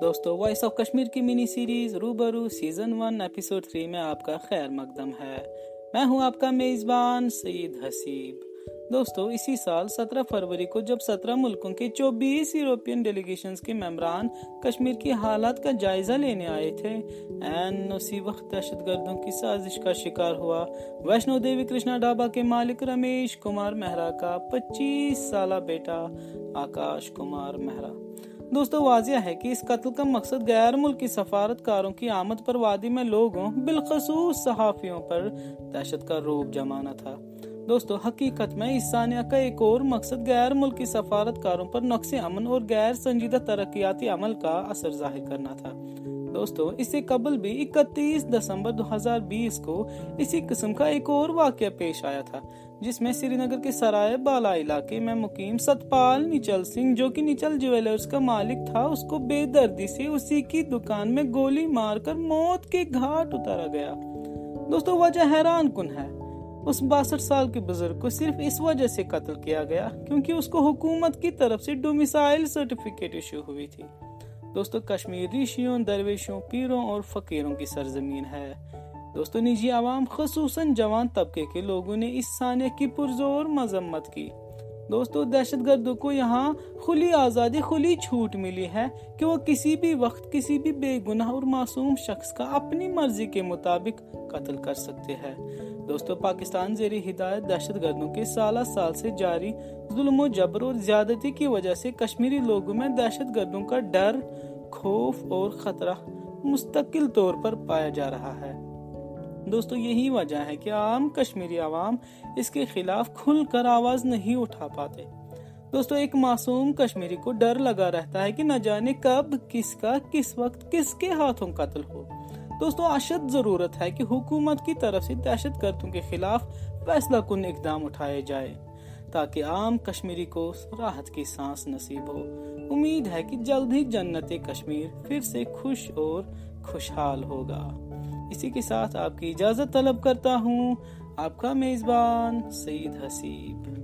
دوستو voice of Kashmir کی mini series روبرو سیزن ون ایپیسوڈ تھری میں آپ کا خیر مقدم ہے۔ میں ہوں آپ کا میزبان سعید حسیب۔ دوستو، اسی سال سترہ فروری کو جب سترہ ملکوں کے چوبیس یوروپین ڈیلیگیشنز کے ممبران کشمیر کی حالات کا جائزہ لینے آئے تھے، این اسی وقت دہشت گردوں کی سازش کا شکار ہوا۔ ویشنو دیوی کرشنا ڈابا کے مالک رمیش کمار مہرا کا پچیس سالہ بیٹا آکاش کمار مہرا۔ دوستو، واضح ہے کہ اس قتل کا مقصد غیر ملکی سفارت کاروں کی آمد پر وادی میں لوگوں، بالخصوص صحافیوں پر دہشت کا روپ جمانا تھا۔ دوستو، حقیقت میں اس سانیہ کا ایک اور مقصد غیر ملکی سفارت کاروں پر نقص امن اور غیر سنجیدہ ترقیاتی عمل کا اثر ظاہر کرنا تھا۔ دوستو اس سے قبل بھی اکتیس دسمبر دو ہزار بیس کو اسی قسم کا ایک اور واقعہ پیش آیا تھا، جس میں سری نگر کے سرائے بالا علاقے میں مقیم ستپال نیچل سنگھ، جو کہ نیچل جویلرز کا مالک تھا، اس کو بے دردی سے اسی کی دکان میں گولی مار کر موت کے گھاٹ اتارا گیا۔ دوستو، وجہ حیران کن ہے۔ اس باسٹھ سال کے بزرگ کو صرف اس وجہ سے قتل کیا گیا، کیونکہ اس کو حکومت کی طرف سے ڈومیسائل سرٹیفکیٹ ایشو ہوئی تھی۔ دوستو کشمیر ریشیوں درویشوں پیروں اور فقیروں کی سرزمین ہے۔ دوستو، نجی عوام، خصوصاً جوان طبقے کے لوگوں نے اس ثانیہ کی پرزور مذمت کی۔ دوستو، دہشت گردوں کو یہاں کھلی آزادی، کھلی چھوٹ ملی ہے کہ وہ کسی بھی وقت کسی بھی بے گناہ اور معصوم شخص کا اپنی مرضی کے مطابق قتل کر سکتے ہیں۔ دوستو، پاکستان زیر ہدایت دہشت گردوں کے سالہ سال سے جاری ظلم و جبر اور زیادتی کی وجہ سے کشمیری لوگوں میں دہشت گردوں کا ڈر، خوف اور خطرہ مستقل طور پر پایا جا رہا ہے۔ دوستو، یہی وجہ ہے کہ عام کشمیری عوام اس کے خلاف کھل کر آواز نہیں اٹھا پاتے۔ دوستو، ایک معصوم کشمیری کو ڈر لگا رہتا ہے کہ نہ جانے کب، کس کا، کس وقت، کس کے ہاتھوں قتل ہو۔ دوستو، اشد ضرورت ہے کہ حکومت کی طرف سے دہشت گردوں کے خلاف فیصلہ کن اقدام اٹھائے جائے، تاکہ عام کشمیری کو راحت کی سانس نصیب ہو۔ امید ہے کہ جلد ہی جنت کشمیر پھر سے خوش اور خوشحال ہوگا۔ اسی کے ساتھ آپ کی اجازت طلب کرتا ہوں، آپ کا میزبان سعید حسیب۔